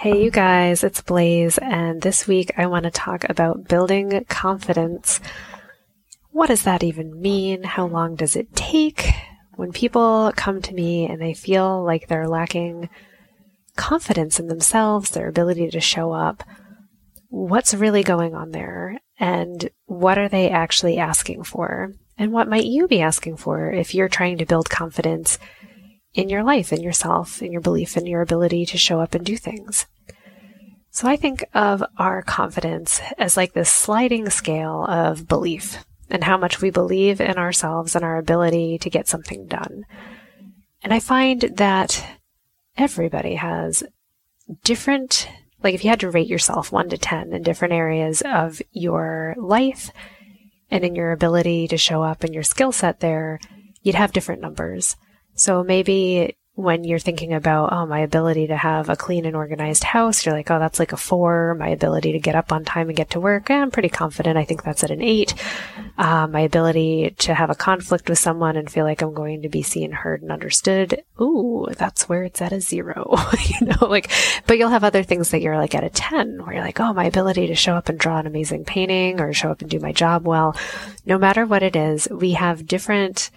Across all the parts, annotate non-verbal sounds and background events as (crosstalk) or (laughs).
Hey, you guys, it's Blaze, and this week I want to talk about building confidence. What does that even mean? How long does it take? When people come to me and they feel like they're lacking confidence in themselves, their ability to show up, what's really going on there? And what are they actually asking for? And what might you be asking for if you're trying to build confidence in your life, in yourself, in your belief, in your ability to show up and do things. So I think of our confidence as like this sliding scale of belief and how much we believe in ourselves and our ability to get something done. And I find that everybody has different, like if you had to rate yourself one to 10 in different areas of your life and in your ability to show up and your skill set there, you'd have different numbers. So maybe when you're thinking about, oh, my ability to have a clean and organized house, you're like, oh, that's like a four. My ability to get up on time and get to work, I'm pretty confident. I think that's at an eight. Uh, my ability to have a conflict with someone and feel like I'm going to be seen, heard, and understood. Ooh, that's where it's at a zero, (laughs) you know, like, but you'll have other things that you're like at a 10 where you're like, oh, my ability to show up and draw an amazing painting or show up and do my job well. No matter what it is, we have different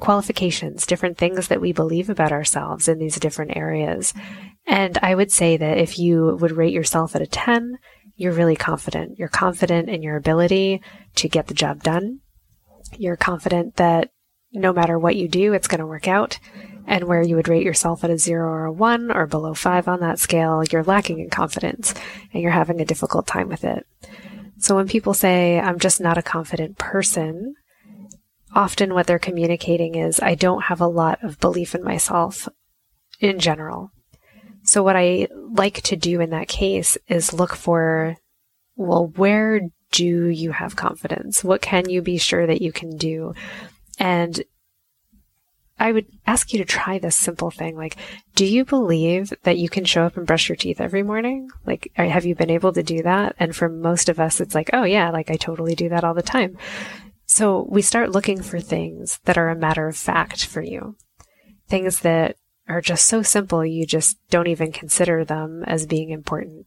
qualifications, different things that we believe about ourselves in these different areas. And I would say that if you would rate yourself at a 10, you're really confident. You're confident in your ability to get the job done. You're confident that no matter what you do, it's going to work out. And where you would rate yourself at a zero or a one or below five on that scale, you're lacking in confidence and you're having a difficult time with it. So when people say, I'm just not a confident person, often what they're communicating is I don't have a lot of belief in myself in general. So what I like to do in that case is look for, well, where do you have confidence? What can you be sure that you can do? And I would ask you to try this simple thing. Like, do you believe that you can show up and brush your teeth every morning? Like, have you been able to do that? And for most of us, it's like, oh yeah, like I totally do that all the time. So we start looking for things that are a matter of fact for you, things that are just so simple you just don't even consider them as being important.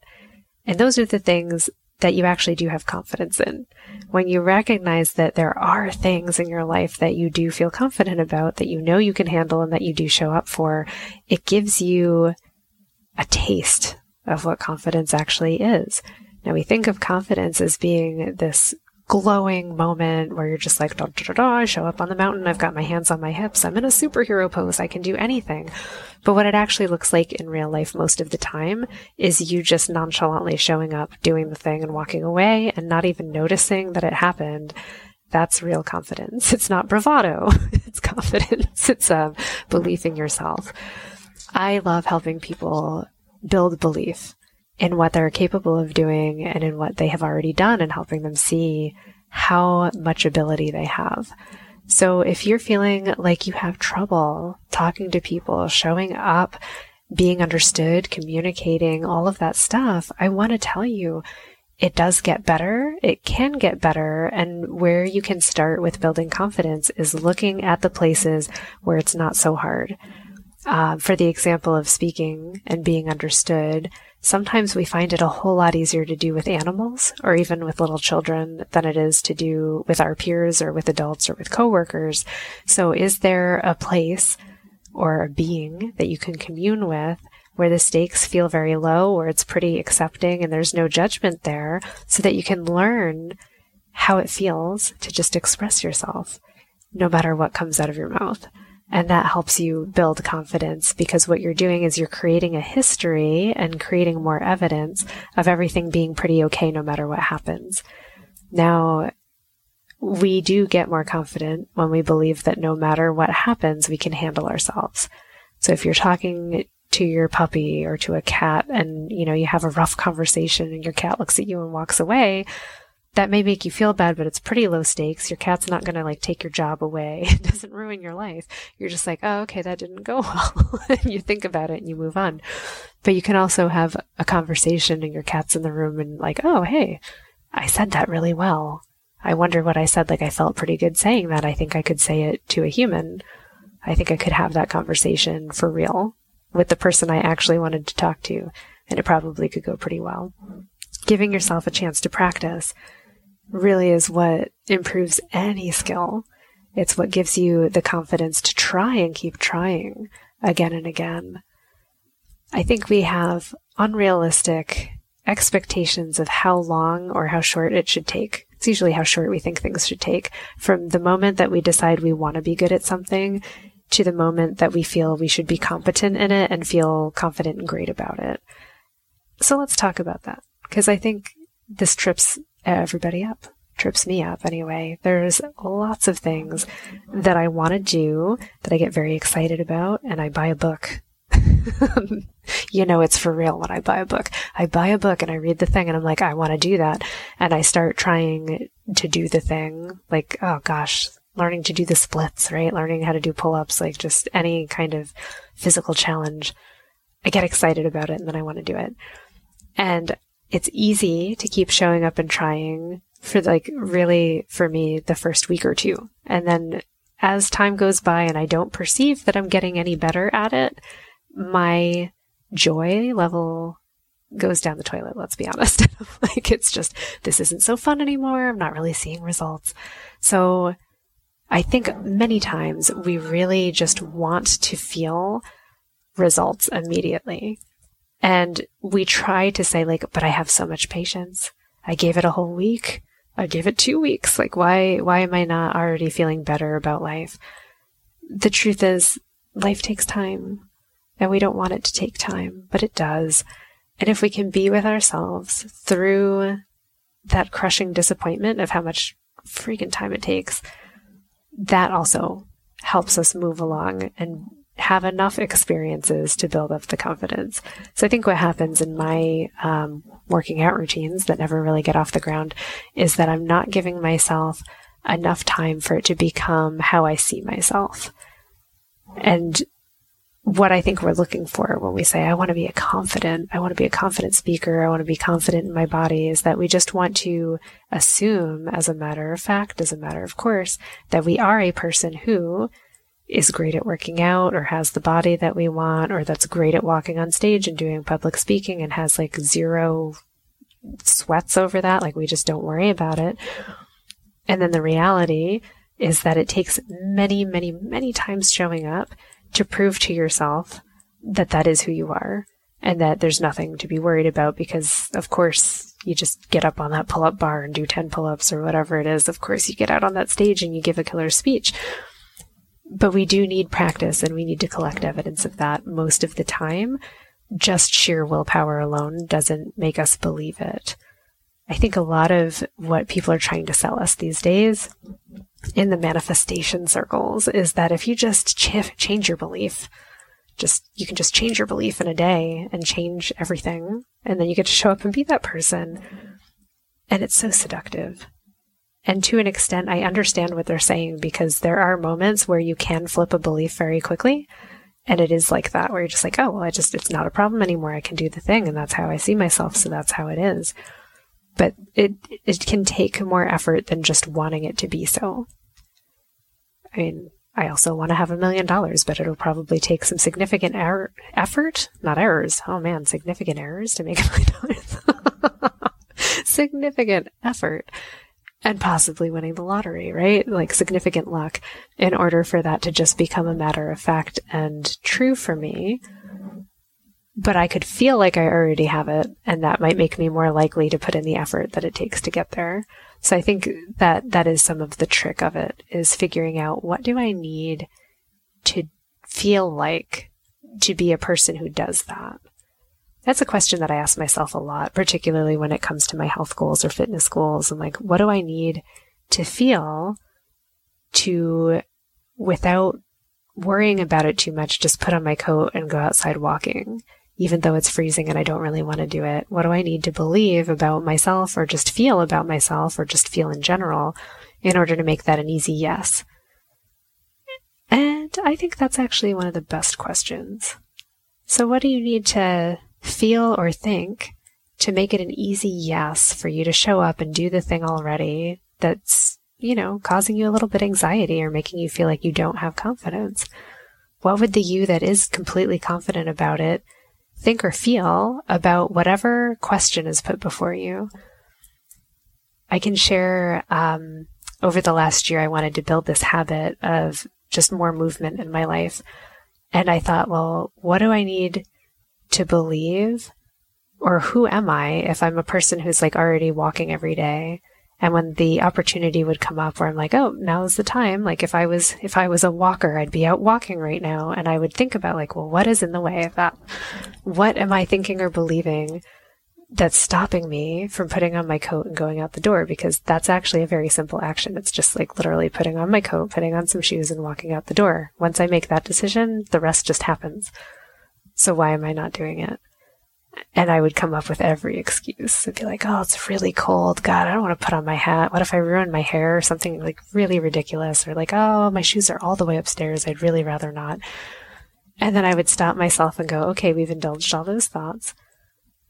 And those are the things that you actually do have confidence in. When you recognize that there are things in your life that you do feel confident about, that you know you can handle and that you do show up for, it gives you a taste of what confidence actually is. Now we think of confidence as being this glowing moment where you're just like, da, da, da, da, I show up on the mountain. I've got my hands on my hips. I'm in a superhero pose. I can do anything. But what it actually looks like in real life most of the time is you just nonchalantly showing up, doing the thing and walking away and not even noticing that it happened. That's real confidence. It's not bravado. (laughs) it's confidence. (laughs) It's a um, belief in yourself. I love helping people build belief in what they're capable of doing and in what they have already done and helping them see how much ability they have. So if you're feeling like you have trouble talking to people, showing up, being understood, communicating, all of that stuff, I want to tell you it does get better. It can get better. And where you can start with building confidence is looking at the places where it's not so hard. Uh, for the example of speaking and being understood, sometimes we find it a whole lot easier to do with animals or even with little children than it is to do with our peers or with adults or with coworkers. So is there a place or a being that you can commune with where the stakes feel very low, where it's pretty accepting and there's no judgment there so that you can learn how it feels to just express yourself no matter what comes out of your mouth. And that helps you build confidence because what you're doing is you're creating a history and creating more evidence of everything being pretty okay no matter what happens. Now, we do get more confident when we believe that no matter what happens, we can handle ourselves. So if you're talking to your puppy or to a cat and, you know, you have a rough conversation and your cat looks at you and walks away, that may make you feel bad, but it's pretty low stakes. Your cat's not going to like take your job away. (laughs) It doesn't ruin your life. You're just like, oh, okay, that didn't go (laughs) well. you think about it and you move on. But you can also have a conversation and your cat's in the room and like, oh, hey, I said that really well. I wonder what I said. Like, I felt pretty good saying that. I think I could say it to a human. I think I could have that conversation for real with the person I actually wanted to talk to. And it probably could go pretty well. Giving yourself a chance to practice really is what improves any skill. It's what gives you the confidence to try and keep trying again and again. I think we have unrealistic expectations of how long or how short it should take. It's usually how short we think things should take from the moment that we decide we want to be good at something to the moment that we feel we should be competent in it and feel confident and great about it. So let's talk about that because I think this trips everybody up, trips me up anyway. There's lots of things that I want to do that I get very excited about and I buy a book. (laughs) you know, it's for real when I buy a book. I buy a book and I read the thing and I'm like, I want to do that. And I start trying to do the thing. Like, oh gosh, learning to do the splits, right? Learning how to do pull ups, like just any kind of physical challenge. I get excited about it and then I want to do it. And it's easy to keep showing up and trying for like really for me the first week or two. And then as time goes by and I don't perceive that I'm getting any better at it, my joy level goes down the toilet, let's be honest. (laughs) like it's just, this isn't so fun anymore. I'm not really seeing results. So I think many times we really just want to feel results immediately. And we try to say like, but I have so much patience. I gave it a whole week. I gave it two weeks. Like, why, why am I not already feeling better about life? The truth is life takes time and we don't want it to take time, but it does. And if we can be with ourselves through that crushing disappointment of how much freaking time it takes, that also helps us move along and have enough experiences to build up the confidence. So I think what happens in my um, working out routines that never really get off the ground is that I'm not giving myself enough time for it to become how I see myself. And what I think we're looking for when we say, I want to be a confident, I want to be a confident speaker, I want to be confident in my body, is that we just want to assume, as a matter of fact, as a matter of course, that we are a person who is great at working out or has the body that we want or that's great at walking on stage and doing public speaking and has like zero sweats over that. Like we just don't worry about it. And then the reality is that it takes many, many, many times showing up to prove to yourself that that is who you are and that there's nothing to be worried about because of course you just get up on that pull up bar and do 10 pull ups or whatever it is. Of course you get out on that stage and you give a killer speech but we do need practice and we need to collect evidence of that most of the time. Just sheer willpower alone doesn't make us believe it. I think a lot of what people are trying to sell us these days in the manifestation circles is that if you just ch- change your belief, just you can just change your belief in a day and change everything and then you get to show up and be that person. And it's so seductive. And to an extent, I understand what they're saying because there are moments where you can flip a belief very quickly. And it is like that, where you're just like, oh, well, I just, it's not a problem anymore. I can do the thing. And that's how I see myself. So that's how it is. But it, it can take more effort than just wanting it to be so. I mean, I also want to have a million dollars, but it'll probably take some significant error, effort, not errors. Oh man, significant errors to make a million dollars. (laughs) significant effort and possibly winning the lottery, right? Like significant luck in order for that to just become a matter of fact and true for me. But I could feel like I already have it, and that might make me more likely to put in the effort that it takes to get there. So I think that that is some of the trick of it is figuring out what do I need to feel like to be a person who does that. That's a question that I ask myself a lot, particularly when it comes to my health goals or fitness goals. I'm like, what do I need to feel to, without worrying about it too much, just put on my coat and go outside walking, even though it's freezing and I don't really want to do it? What do I need to believe about myself or just feel about myself or just feel in general in order to make that an easy yes? And I think that's actually one of the best questions. So, what do you need to feel or think to make it an easy yes for you to show up and do the thing already that's, you know, causing you a little bit anxiety or making you feel like you don't have confidence? What would the you that is completely confident about it think or feel about whatever question is put before you? I can share um, over the last year, I wanted to build this habit of just more movement in my life. And I thought, well, what do I need to believe or who am I if I'm a person who's like already walking every day? And when the opportunity would come up where I'm like, oh, now's the time. Like if I was, if I was a walker, I'd be out walking right now. And I would think about like, well, what is in the way of that? What am I thinking or believing that's stopping me from putting on my coat and going out the door? Because that's actually a very simple action. It's just like literally putting on my coat, putting on some shoes and walking out the door. Once I make that decision, the rest just happens. So why am I not doing it? And I would come up with every excuse. I'd be like, oh, it's really cold. God, I don't want to put on my hat. What if I ruin my hair or something like really ridiculous? Or like, oh, my shoes are all the way upstairs. I'd really rather not. And then I would stop myself and go, okay, we've indulged all those thoughts.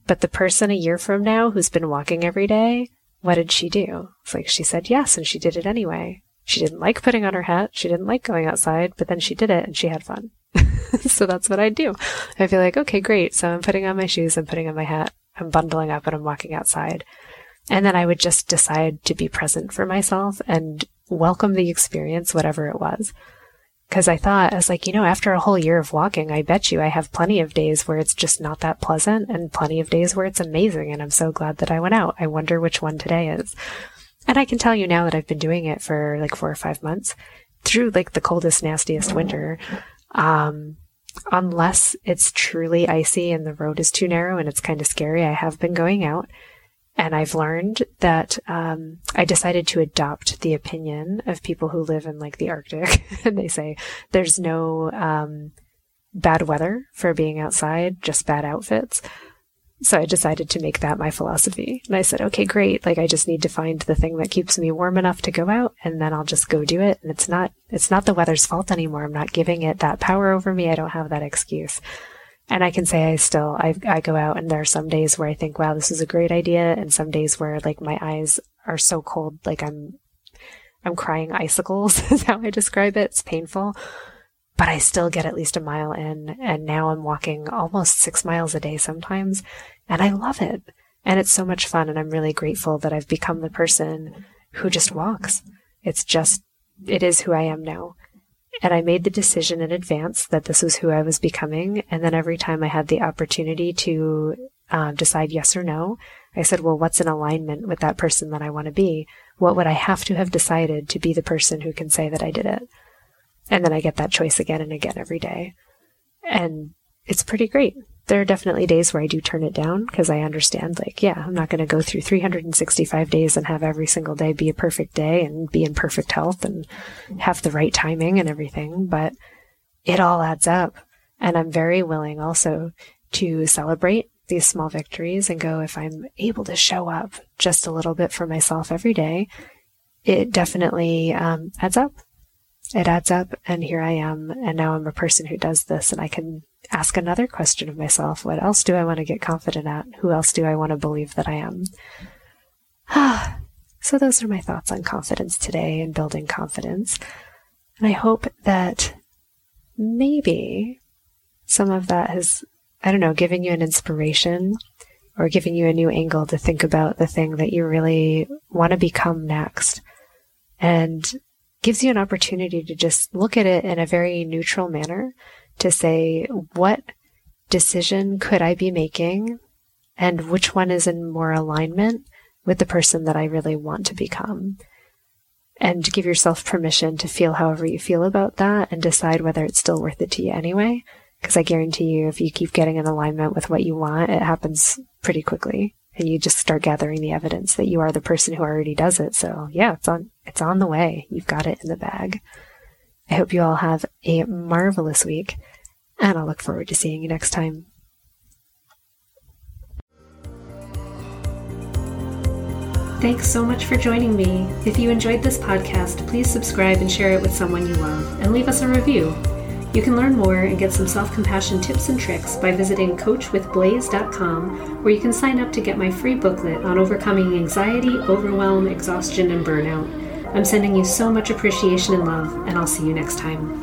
But the person a year from now who's been walking every day, what did she do? It's like she said yes and she did it anyway. She didn't like putting on her hat. She didn't like going outside, but then she did it and she had fun. (laughs) so that's what I do. I feel like, okay, great. So I'm putting on my shoes, I'm putting on my hat, I'm bundling up and I'm walking outside. And then I would just decide to be present for myself and welcome the experience, whatever it was. Because I thought, I was like, you know, after a whole year of walking, I bet you I have plenty of days where it's just not that pleasant and plenty of days where it's amazing. And I'm so glad that I went out. I wonder which one today is. And I can tell you now that I've been doing it for like four or five months through like the coldest, nastiest winter. Um, unless it's truly icy and the road is too narrow and it's kind of scary, I have been going out. And I've learned that um, I decided to adopt the opinion of people who live in like the Arctic. (laughs) and they say there's no um, bad weather for being outside, just bad outfits. So I decided to make that my philosophy. And I said, okay, great. Like I just need to find the thing that keeps me warm enough to go out and then I'll just go do it. And it's not, it's not the weather's fault anymore. I'm not giving it that power over me. I don't have that excuse. And I can say I still, I, I go out and there are some days where I think, wow, this is a great idea. And some days where like my eyes are so cold, like I'm, I'm crying icicles (laughs) is how I describe it. It's painful but I still get at least a mile in. And now I'm walking almost six miles a day sometimes. And I love it. And it's so much fun. And I'm really grateful that I've become the person who just walks. It's just, it is who I am now. And I made the decision in advance that this was who I was becoming. And then every time I had the opportunity to uh, decide yes or no, I said, well, what's in alignment with that person that I want to be? What would I have to have decided to be the person who can say that I did it? And then I get that choice again and again every day. And it's pretty great. There are definitely days where I do turn it down because I understand, like, yeah, I'm not going to go through 365 days and have every single day be a perfect day and be in perfect health and have the right timing and everything, but it all adds up. And I'm very willing also to celebrate these small victories and go, if I'm able to show up just a little bit for myself every day, it definitely um, adds up it adds up and here I am and now I'm a person who does this and I can ask another question of myself. What else do I want to get confident at? Who else do I want to believe that I am? (sighs) so those are my thoughts on confidence today and building confidence. And I hope that maybe some of that has, I don't know, given you an inspiration or giving you a new angle to think about the thing that you really want to become next. And gives you an opportunity to just look at it in a very neutral manner to say, what decision could I be making? And which one is in more alignment with the person that I really want to become? And give yourself permission to feel however you feel about that and decide whether it's still worth it to you anyway. Because I guarantee you, if you keep getting in alignment with what you want, it happens pretty quickly and you just start gathering the evidence that you are the person who already does it. So yeah, it's on, it's on the way. You've got it in the bag. I hope you all have a marvelous week, and I'll look forward to seeing you next time. Thanks so much for joining me. If you enjoyed this podcast, please subscribe and share it with someone you love, and leave us a review. You can learn more and get some self compassion tips and tricks by visiting coachwithblaze.com, where you can sign up to get my free booklet on overcoming anxiety, overwhelm, exhaustion, and burnout. I'm sending you so much appreciation and love, and I'll see you next time.